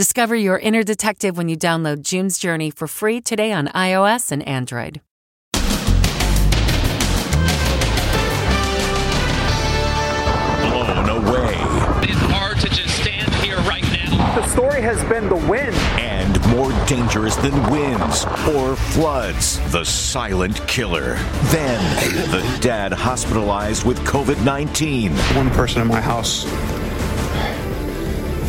Discover your inner detective when you download June's Journey for free today on iOS and Android. Blown away. It's hard to just stand here right now. The story has been the wind. And more dangerous than winds or floods. The silent killer. Then, the dad hospitalized with COVID 19. One person in my house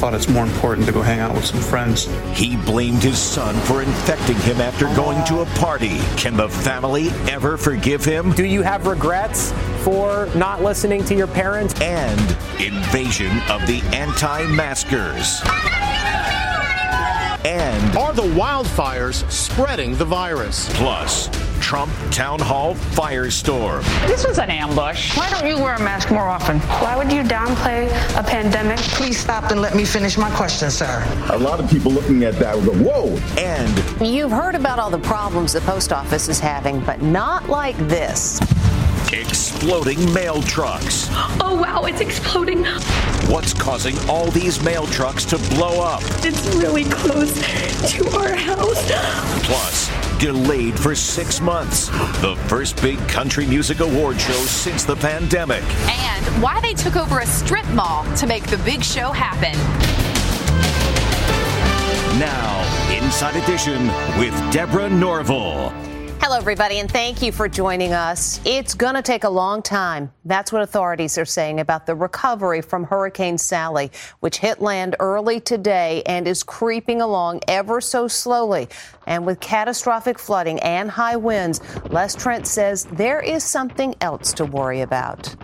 thought it's more important to go hang out with some friends. He blamed his son for infecting him after going to a party. Can the family ever forgive him? Do you have regrets for not listening to your parents? And invasion of the anti maskers. And are the wildfires spreading the virus? Plus, Trump town hall firestorm. This was an ambush. Why don't you wear a mask more often? Why would you downplay a pandemic? Please stop and let me finish my question, sir. A lot of people looking at that will go, whoa. And you've heard about all the problems the post office is having, but not like this. Exploding mail trucks. Oh, wow, it's exploding. What's causing all these mail trucks to blow up? It's really close to our house. Plus, delayed for six months. The first big country music award show since the pandemic. And why they took over a strip mall to make the big show happen. Now, Inside Edition with Deborah Norville. Hello, everybody, and thank you for joining us. It's going to take a long time. That's what authorities are saying about the recovery from Hurricane Sally, which hit land early today and is creeping along ever so slowly. And with catastrophic flooding and high winds, Les Trent says there is something else to worry about.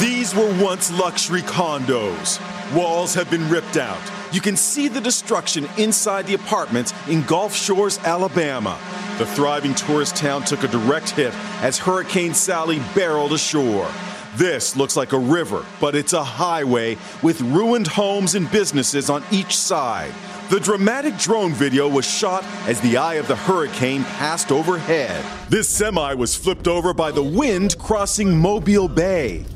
These were once luxury condos. Walls have been ripped out. You can see the destruction inside the apartments in Gulf Shores, Alabama. The thriving tourist town took a direct hit as Hurricane Sally barreled ashore. This looks like a river, but it's a highway with ruined homes and businesses on each side. The dramatic drone video was shot as the eye of the hurricane passed overhead. This semi was flipped over by the wind crossing Mobile Bay.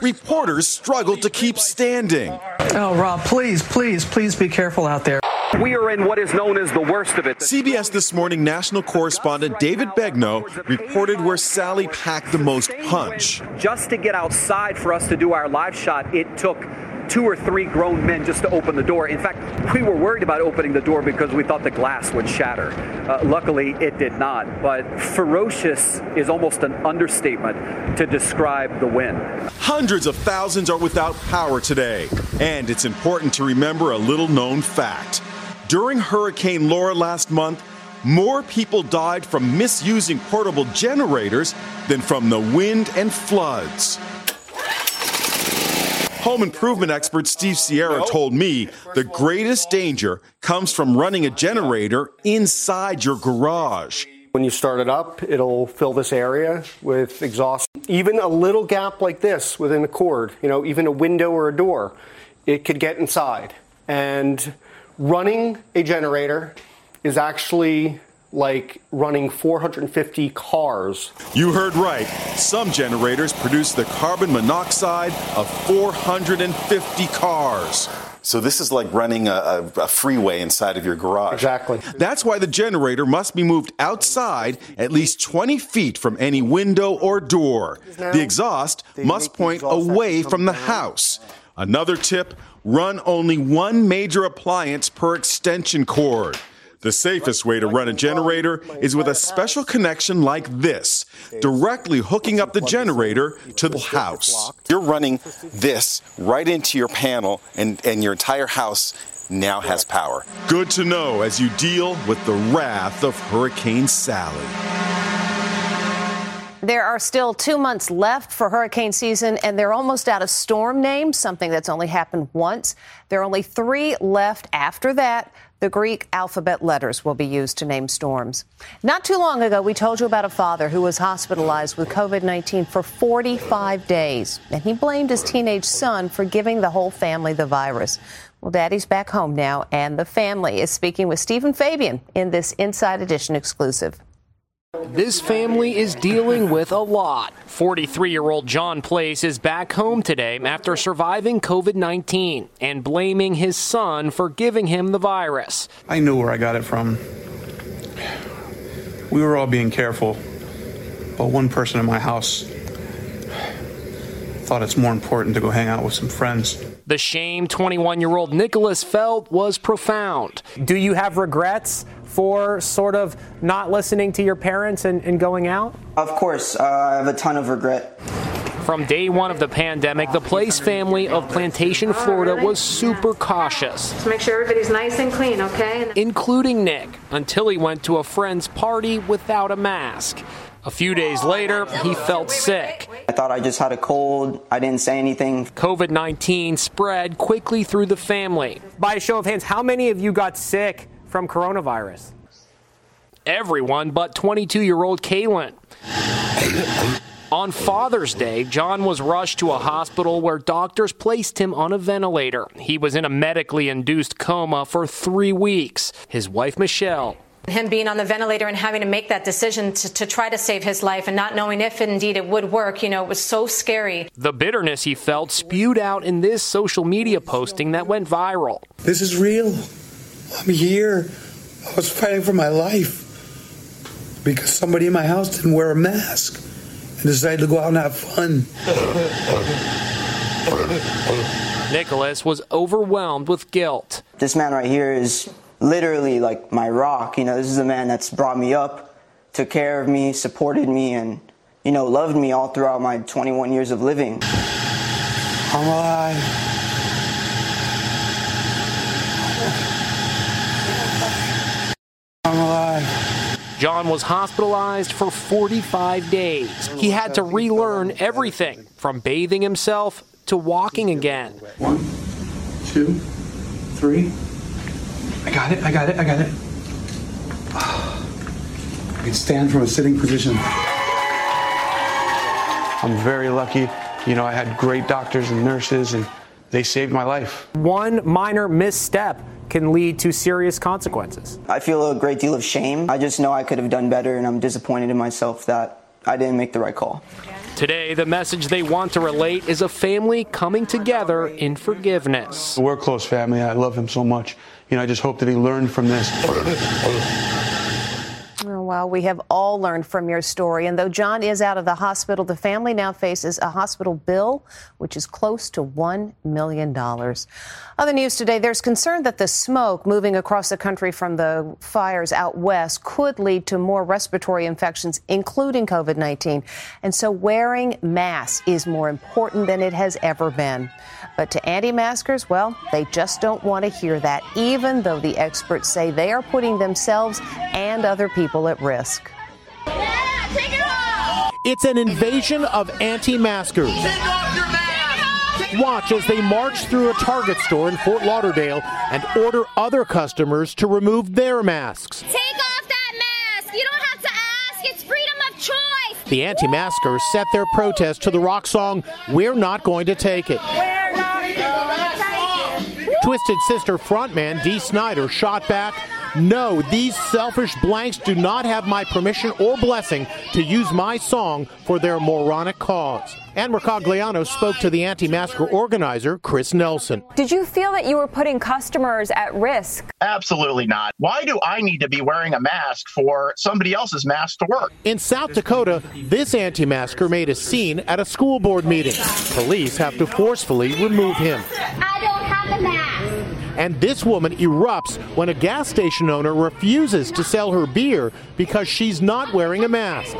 Reporters struggled to keep standing. Oh, Rob, please, please, please be careful out there. We are in what is known as the worst of it. CBS This Morning national correspondent David Begnaud reported where Sally packed the most punch. Just to get outside for us to do our live shot, it took two or three grown men just to open the door. In fact, we were worried about opening the door because we thought the glass would shatter. Uh, luckily, it did not. But ferocious is almost an understatement to describe the wind. Hundreds of thousands are without power today. And it's important to remember a little known fact. During Hurricane Laura last month, more people died from misusing portable generators than from the wind and floods. Home improvement expert Steve Sierra told me the greatest danger comes from running a generator inside your garage. When you start it up, it'll fill this area with exhaust. Even a little gap like this within the cord, you know, even a window or a door, it could get inside. And running a generator is actually like running 450 cars. You heard right. Some generators produce the carbon monoxide of 450 cars. So this is like running a, a, freeway inside of your garage. Exactly. That's why the generator must be moved outside at least 20 feet from any window or door. The exhaust must point away from the house. Another tip, run only one major appliance per extension cord. The safest way to run a generator is with a special connection like this, directly hooking up the generator to the house. You're running this right into your panel, and, and your entire house now has power. Good to know as you deal with the wrath of Hurricane Sally. There are still two months left for hurricane season, and they're almost out of storm names, something that's only happened once. There are only three left after that. The Greek alphabet letters will be used to name storms. Not too long ago, we told you about a father who was hospitalized with COVID 19 for 45 days, and he blamed his teenage son for giving the whole family the virus. Well, daddy's back home now, and the family is speaking with Stephen Fabian in this Inside Edition exclusive. This family is dealing with a lot. 43 year old John Place is back home today after surviving COVID 19 and blaming his son for giving him the virus. I knew where I got it from. We were all being careful, but one person in my house thought it's more important to go hang out with some friends. The shame 21 year old Nicholas felt was profound. Do you have regrets for sort of not listening to your parents and, and going out? Of course, uh, I have a ton of regret. From day one of the pandemic, the Place family of Plantation, Florida was super cautious. Just make sure everybody's nice and clean, okay? Including Nick, until he went to a friend's party without a mask. A few days later, he felt sick. I thought I just had a cold. I didn't say anything. COVID 19 spread quickly through the family. By a show of hands, how many of you got sick from coronavirus? Everyone but 22 year old Kaylin. On Father's Day, John was rushed to a hospital where doctors placed him on a ventilator. He was in a medically induced coma for three weeks. His wife, Michelle, him being on the ventilator and having to make that decision to, to, try to save his life and not knowing if indeed it would work, you know, it was so scary. The bitterness he felt spewed out in this social media posting that went viral. This is real. I'm here. I was fighting for my life because somebody in my house didn't wear a mask and decided to go out and have fun. Nicholas was overwhelmed with guilt. This man right here is literally like my rock. You know, this is a man that's brought me up, took care of me, supported me, and, you know, loved me all throughout my 21 years of living. I'm alive. I'm alive. John was hospitalized for 45 days. He had to relearn everything from bathing himself to walking again. One, two, three. I got it, I got it, I got it. I can stand from a sitting position. I'm very lucky. You know, I had great doctors and nurses, and they saved my life. One minor misstep can lead to serious consequences. I feel a great deal of shame. I just know I could have done better, and I'm disappointed in myself that I didn't make the right call. Today, the message they want to relate is a family coming together in forgiveness. We're a close family. I love him so much. You know, I just hope that he learned from this. Well, we have all learned from your story. And though John is out of the hospital, the family now faces a hospital bill, which is close to $1 million. Other news today there's concern that the smoke moving across the country from the fires out west could lead to more respiratory infections, including COVID 19. And so wearing masks is more important than it has ever been. But to anti maskers, well, they just don't want to hear that, even though the experts say they are putting themselves and other people at risk. It's an invasion of anti maskers. Watch as they march through a Target store in Fort Lauderdale and order other customers to remove their masks. Take off that mask. You don't have to ask. It's freedom of choice. The anti maskers set their protest to the rock song, We're Not Going to Take It. Twisted Sister frontman Dee Snider shot back, No, these selfish blanks do not have my permission or blessing to use my song for their moronic cause. Ann Mercogliano spoke to the anti-masker organizer, Chris Nelson. Did you feel that you were putting customers at risk? Absolutely not. Why do I need to be wearing a mask for somebody else's mask to work? In South Dakota, this anti-masker made a scene at a school board meeting. Police have to forcefully remove him. I don't have a mask. And this woman erupts when a gas station owner refuses to sell her beer because she's not wearing a mask.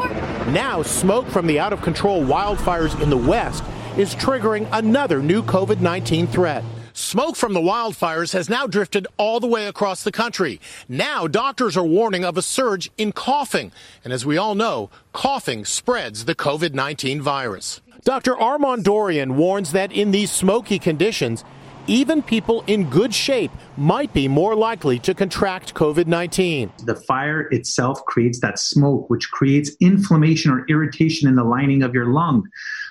Now, smoke from the out of control wildfires in the West is triggering another new COVID 19 threat. Smoke from the wildfires has now drifted all the way across the country. Now, doctors are warning of a surge in coughing. And as we all know, coughing spreads the COVID 19 virus. Dr. Armand Dorian warns that in these smoky conditions, even people in good shape might be more likely to contract COVID 19. The fire itself creates that smoke, which creates inflammation or irritation in the lining of your lung.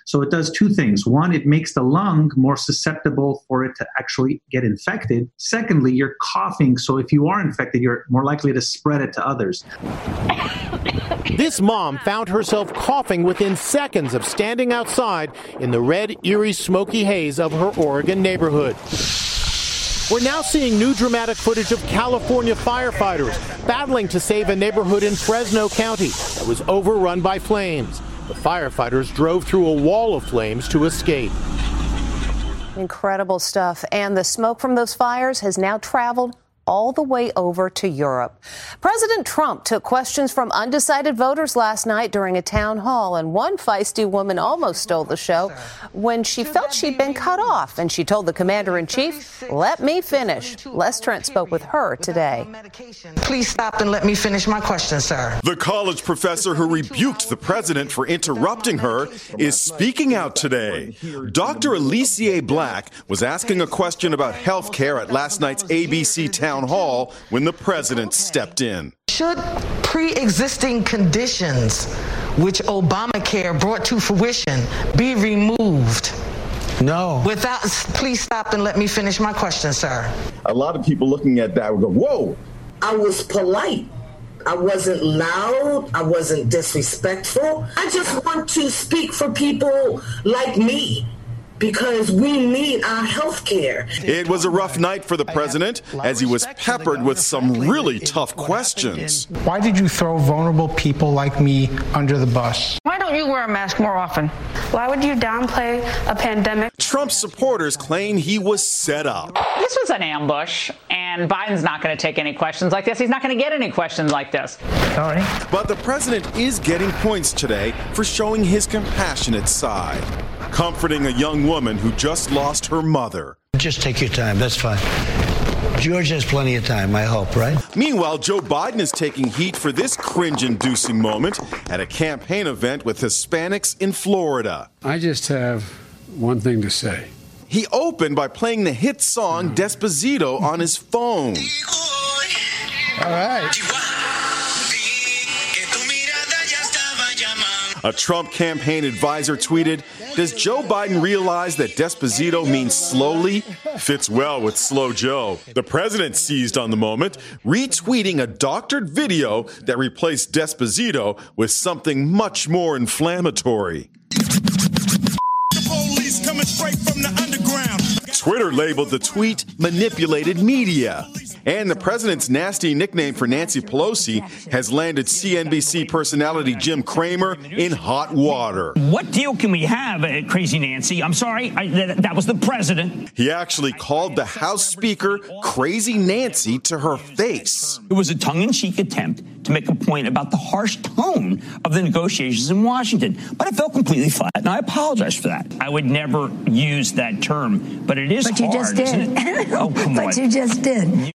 So it does two things. One, it makes the lung more susceptible for it to actually get infected. Secondly, you're coughing. So if you are infected, you're more likely to spread it to others. This mom found herself coughing within seconds of standing outside in the red, eerie, smoky haze of her Oregon neighborhood. We're now seeing new dramatic footage of California firefighters battling to save a neighborhood in Fresno County that was overrun by flames. The firefighters drove through a wall of flames to escape. Incredible stuff. And the smoke from those fires has now traveled all the way over to Europe. President Trump took questions from undecided voters last night during a town hall, and one feisty woman almost stole the show when she felt she'd been cut off, and she told the commander in chief, Let me finish. Les Trent spoke with her today. Please stop and let me finish my question, sir. The college professor who rebuked the president for interrupting her is speaking out today. Dr. Ellesia Blaque was asking a question about health care at last night's ABC town hall when the president stepped in. Should pre existing conditions, which Obamacare brought to fruition, be removed? No. Without, please stop and let me finish my question, sir. A lot of people looking at that would go, whoa. I was polite. I wasn't loud. I wasn't disrespectful. I just want to speak for people like me because we need our health care. It was a rough night for the president as he was peppered with some really tough questions. Why did you throw vulnerable people like me under the bus? Why don't you wear a mask more often? Why would you downplay a pandemic? Trump supporters claim he was set up. This was an ambush, and Biden's not going to take any questions like this. He's not going to get any questions like this. Sorry. But the president is getting points today for showing his compassionate side, comforting a young woman who just lost her mother. Just take your time. That's fine. George has plenty of time, I hope, right? Meanwhile, Joe Biden is taking heat for this cringe inducing moment at a campaign event with Hispanics in Florida. I just have one thing to say. He opened by playing the hit song Despacito on his phone. All right. A Trump campaign advisor tweeted Does Joe Biden realize that Despacito means slowly? Fits well with Slow Joe. The president seized on the moment, retweeting a doctored video that replaced Despacito with something much more inflammatory. Twitter labeled the tweet manipulated media. And the president's nasty nickname for Nancy Pelosi has landed CNBC personality Jim Cramer in hot water. What deal can we have, uh, Crazy Nancy? I'm sorry, I, th- that was the president. He actually called the House Speaker Crazy Nancy to her face. It was a tongue in cheek attempt to make a point about the harsh tone of the negotiations in Washington. But it fell completely flat, and I apologize for that. I would never use that term, but it is But you hard. just did. isn't it? Oh, come but on. you just did.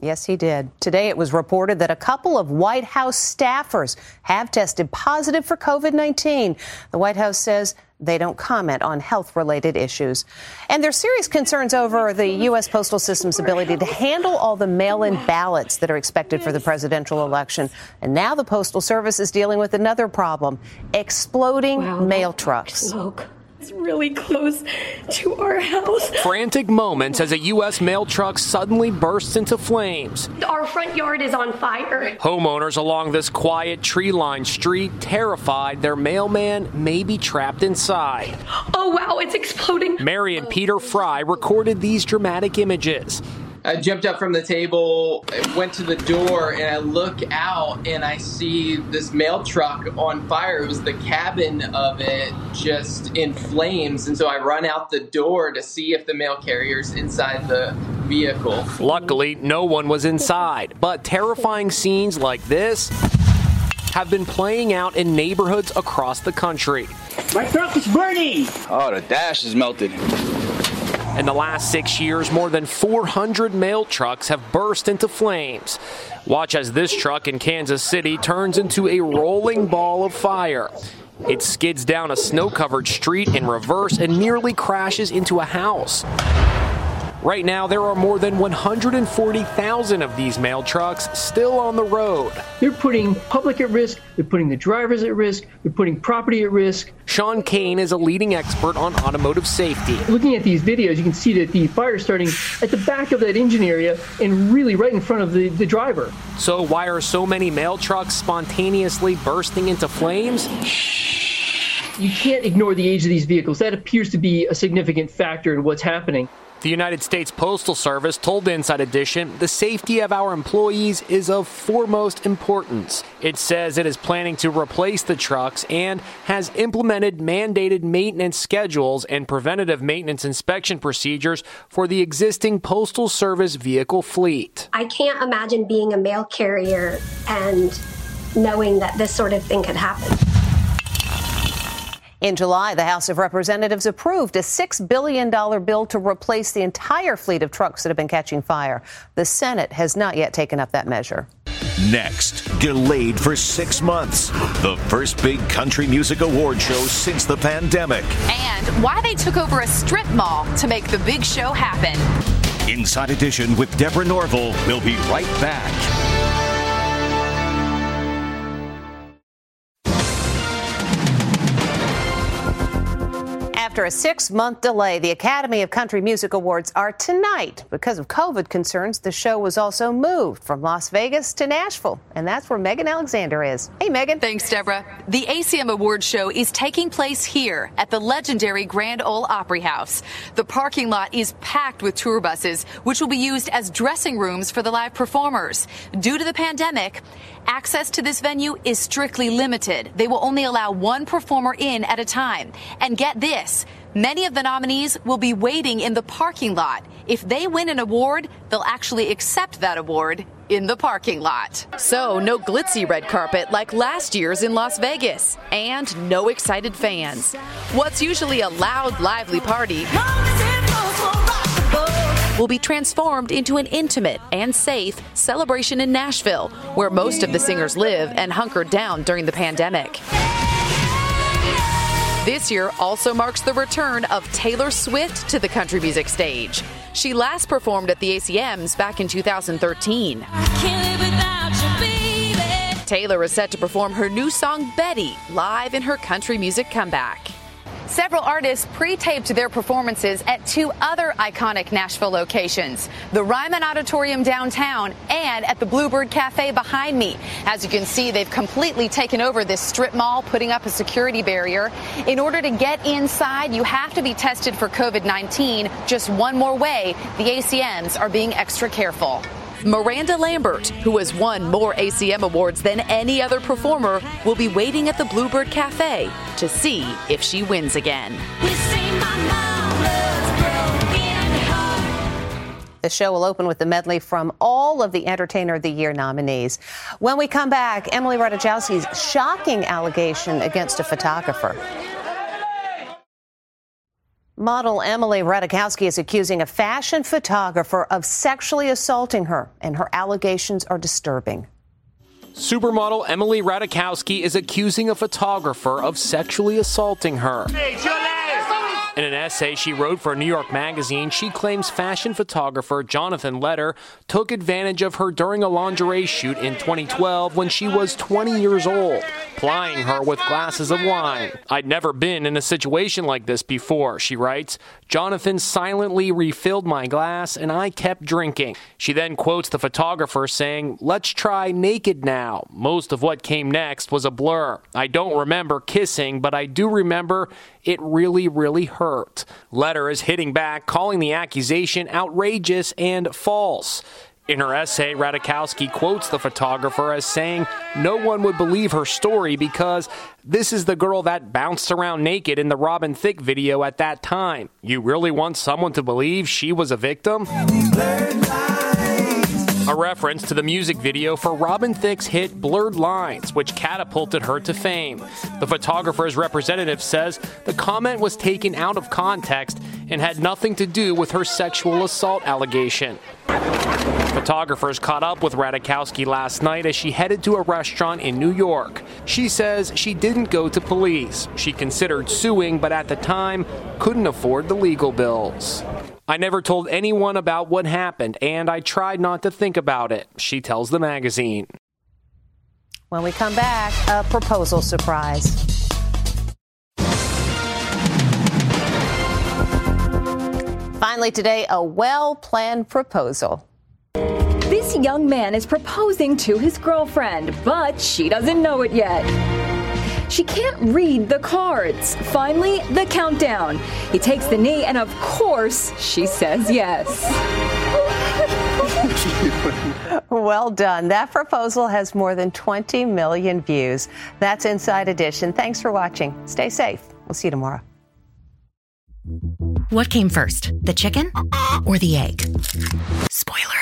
Yes, he did. Today it was reported that a couple of White House staffers have tested positive for COVID 19. The White House says they don't comment on health related issues. And there's serious concerns over the U.S. Postal System's ability to handle all the mail in ballots that are expected for the presidential election. And now the Postal Service is dealing with another problem exploding mail trucks. Smoke. It's really close to our house. Frantic moments as a U.S. mail truck suddenly bursts into flames. Our front yard is on fire. Homeowners along this quiet tree lined street terrified their mailman may be trapped inside. Oh wow, it's exploding. Mary and Peter Fry recorded these dramatic images. I jumped up from the table, went to the door, and I look out and I see this mail truck on fire. It was the cabin of it just in flames. And so I run out the door to see if the mail carrier's inside the vehicle. Luckily, no one was inside, but terrifying scenes like this have been playing out in neighborhoods across the country. My truck is burning! Oh, the dash is melted. In the last six years, more than 400 mail trucks have burst into flames. Watch as this truck in Kansas City turns into a rolling ball of fire. It skids down a snow covered street in reverse and nearly crashes into a house. Right now, there are more than 140,000 of these mail trucks still on the road. They're putting public at risk, they're putting the drivers at risk, they're putting property at risk. Sean Kane is a leading expert on automotive safety. Looking at these videos, you can see that the fire is starting at the back of that engine area and really right in front of the, the driver. So, why are so many mail trucks spontaneously bursting into flames? You can't ignore the age of these vehicles. That appears to be a significant factor in what's happening. The United States Postal Service told Inside Edition the safety of our employees is of foremost importance. It says it is planning to replace the trucks and has implemented mandated maintenance schedules and preventative maintenance inspection procedures for the existing Postal Service vehicle fleet. I can't imagine being a mail carrier and knowing that this sort of thing could happen. In July, the House of Representatives approved a $6 billion bill to replace the entire fleet of trucks that have been catching fire. The Senate has not yet taken up that measure. Next, delayed for six months. The first big country music award show since the pandemic. And why they took over a strip mall to make the big show happen. Inside Edition with Deborah Norville. We'll be right back. After a six month delay, the Academy of Country Music Awards are tonight. Because of COVID concerns, the show was also moved from Las Vegas to Nashville. And that's where Megan Alexander is. Hey, Megan. Thanks, Deborah. The ACM Awards show is taking place here at the legendary Grand Ole Opry House. The parking lot is packed with tour buses, which will be used as dressing rooms for the live performers. Due to the pandemic, access to this venue is strictly limited. They will only allow one performer in at a time. And get this. Many of the nominees will be waiting in the parking lot. If they win an award, they'll actually accept that award in the parking lot. So, no glitzy red carpet like last year's in Las Vegas, and no excited fans. What's usually a loud, lively party will be transformed into an intimate and safe celebration in Nashville, where most of the singers live and hunkered down during the pandemic. This year also marks the return of Taylor Swift to the country music stage. She last performed at the ACMs back in 2013. Taylor is set to perform her new song Betty live in her country music comeback. Several artists pre-taped their performances at two other iconic Nashville locations, the Ryman Auditorium downtown and at the Bluebird Cafe behind me. As you can see, they've completely taken over this strip mall, putting up a security barrier. In order to get inside, you have to be tested for COVID-19. Just one more way, the ACMs are being extra careful. Miranda Lambert, who has won more ACM awards than any other performer, will be waiting at the Bluebird Cafe to see if she wins again. The show will open with the medley from all of the Entertainer of the Year nominees. When we come back, Emily Ratajkowski's shocking allegation against a photographer. Model Emily Ratajkowski is accusing a fashion photographer of sexually assaulting her, and her allegations are disturbing. Supermodel Emily Ratajkowski is accusing a photographer of sexually assaulting her. In an essay she wrote for New York Magazine, she claims fashion photographer Jonathan Leder took advantage of her during a lingerie shoot in 2012 when she was 20 years old, plying her with glasses of wine. I'd never been in a situation like this before, she writes. Jonathan silently refilled my glass and I kept drinking. She then quotes the photographer saying, Let's try naked now. Most of what came next was a blur. I don't remember kissing, but I do remember it really, really hurt. Leder is hitting back, calling the accusation outrageous and false. In her essay, Ratajkowski quotes the photographer as saying, No one would believe her story because this is the girl that bounced around naked in the Robin Thicke video at that time. You really want someone to believe she was a victim? A reference to the music video for Robin Thicke's hit Blurred Lines, which catapulted her to fame. The photographer's representative says the comment was taken out of context and had nothing to do with her sexual assault allegation. Photographers caught up with Ratajkowski last night as she headed to a restaurant in New York. She says she didn't go to police. She considered suing, but at the time couldn't afford the legal bills. I never told anyone about what happened, and I tried not to think about it, she tells the magazine. When we come back, a proposal surprise. Finally, today, a well planned proposal. This young man is proposing to his girlfriend, but she doesn't know it yet. She can't read the cards. Finally, the countdown. He takes the knee, and of course, she says yes. well done. That proposal has more than 20 million views. That's Inside Edition. Thanks for watching. Stay safe. We'll see you tomorrow. What came first, the chicken or the egg? Spoiler